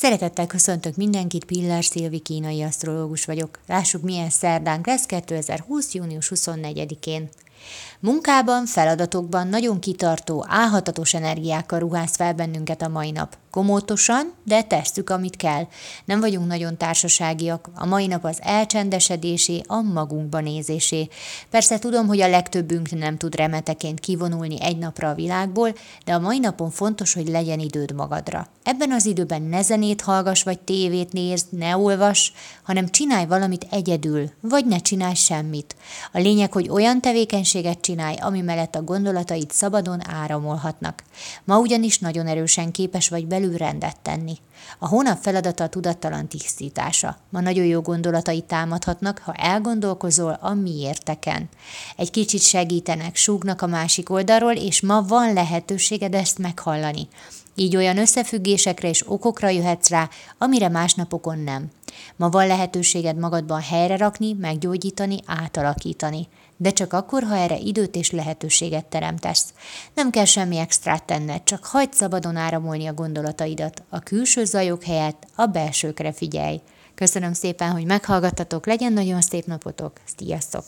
Szeretettel köszöntök mindenkit, Pillár Szilvi kínai asztrológus vagyok. Lássuk, milyen szerdánk lesz 2020. június 24-én. Munkában, feladatokban nagyon kitartó, álhatatos energiákkal ruház fel bennünket a mai nap. Komótosan, de tesszük, amit kell. Nem vagyunk nagyon társaságiak. A mai nap az elcsendesedésé, a magunkba nézésé. Persze tudom, hogy a legtöbbünk nem tud remeteként kivonulni egy napra a világból, de a mai napon fontos, hogy legyen időd magadra. Ebben az időben ne zenét hallgass, vagy tévét nézd, ne olvas, hanem csinálj valamit egyedül, vagy ne csinálj semmit. A lényeg, hogy olyan tevékenységet csinálj, ami mellett a gondolataid szabadon áramolhatnak. Ma ugyanis nagyon erősen képes vagy belül rendet tenni. A hónap feladata a tudattalan tisztítása. Ma nagyon jó gondolatai támadhatnak, ha elgondolkozol a miérteken. Egy kicsit segítenek, súgnak a másik oldalról, és ma van lehetőséged ezt meghallani. Így olyan összefüggésekre és okokra jöhetsz rá, amire másnapokon nem. Ma van lehetőséged magadban helyre rakni, meggyógyítani, átalakítani. De csak akkor, ha erre időt és lehetőséget teremtesz. Nem kell semmi extrát tenned, csak hagyd szabadon áramolni a gondolataidat. A külső zajok helyett a belsőkre figyelj. Köszönöm szépen, hogy meghallgattatok, legyen nagyon szép napotok, sziasztok!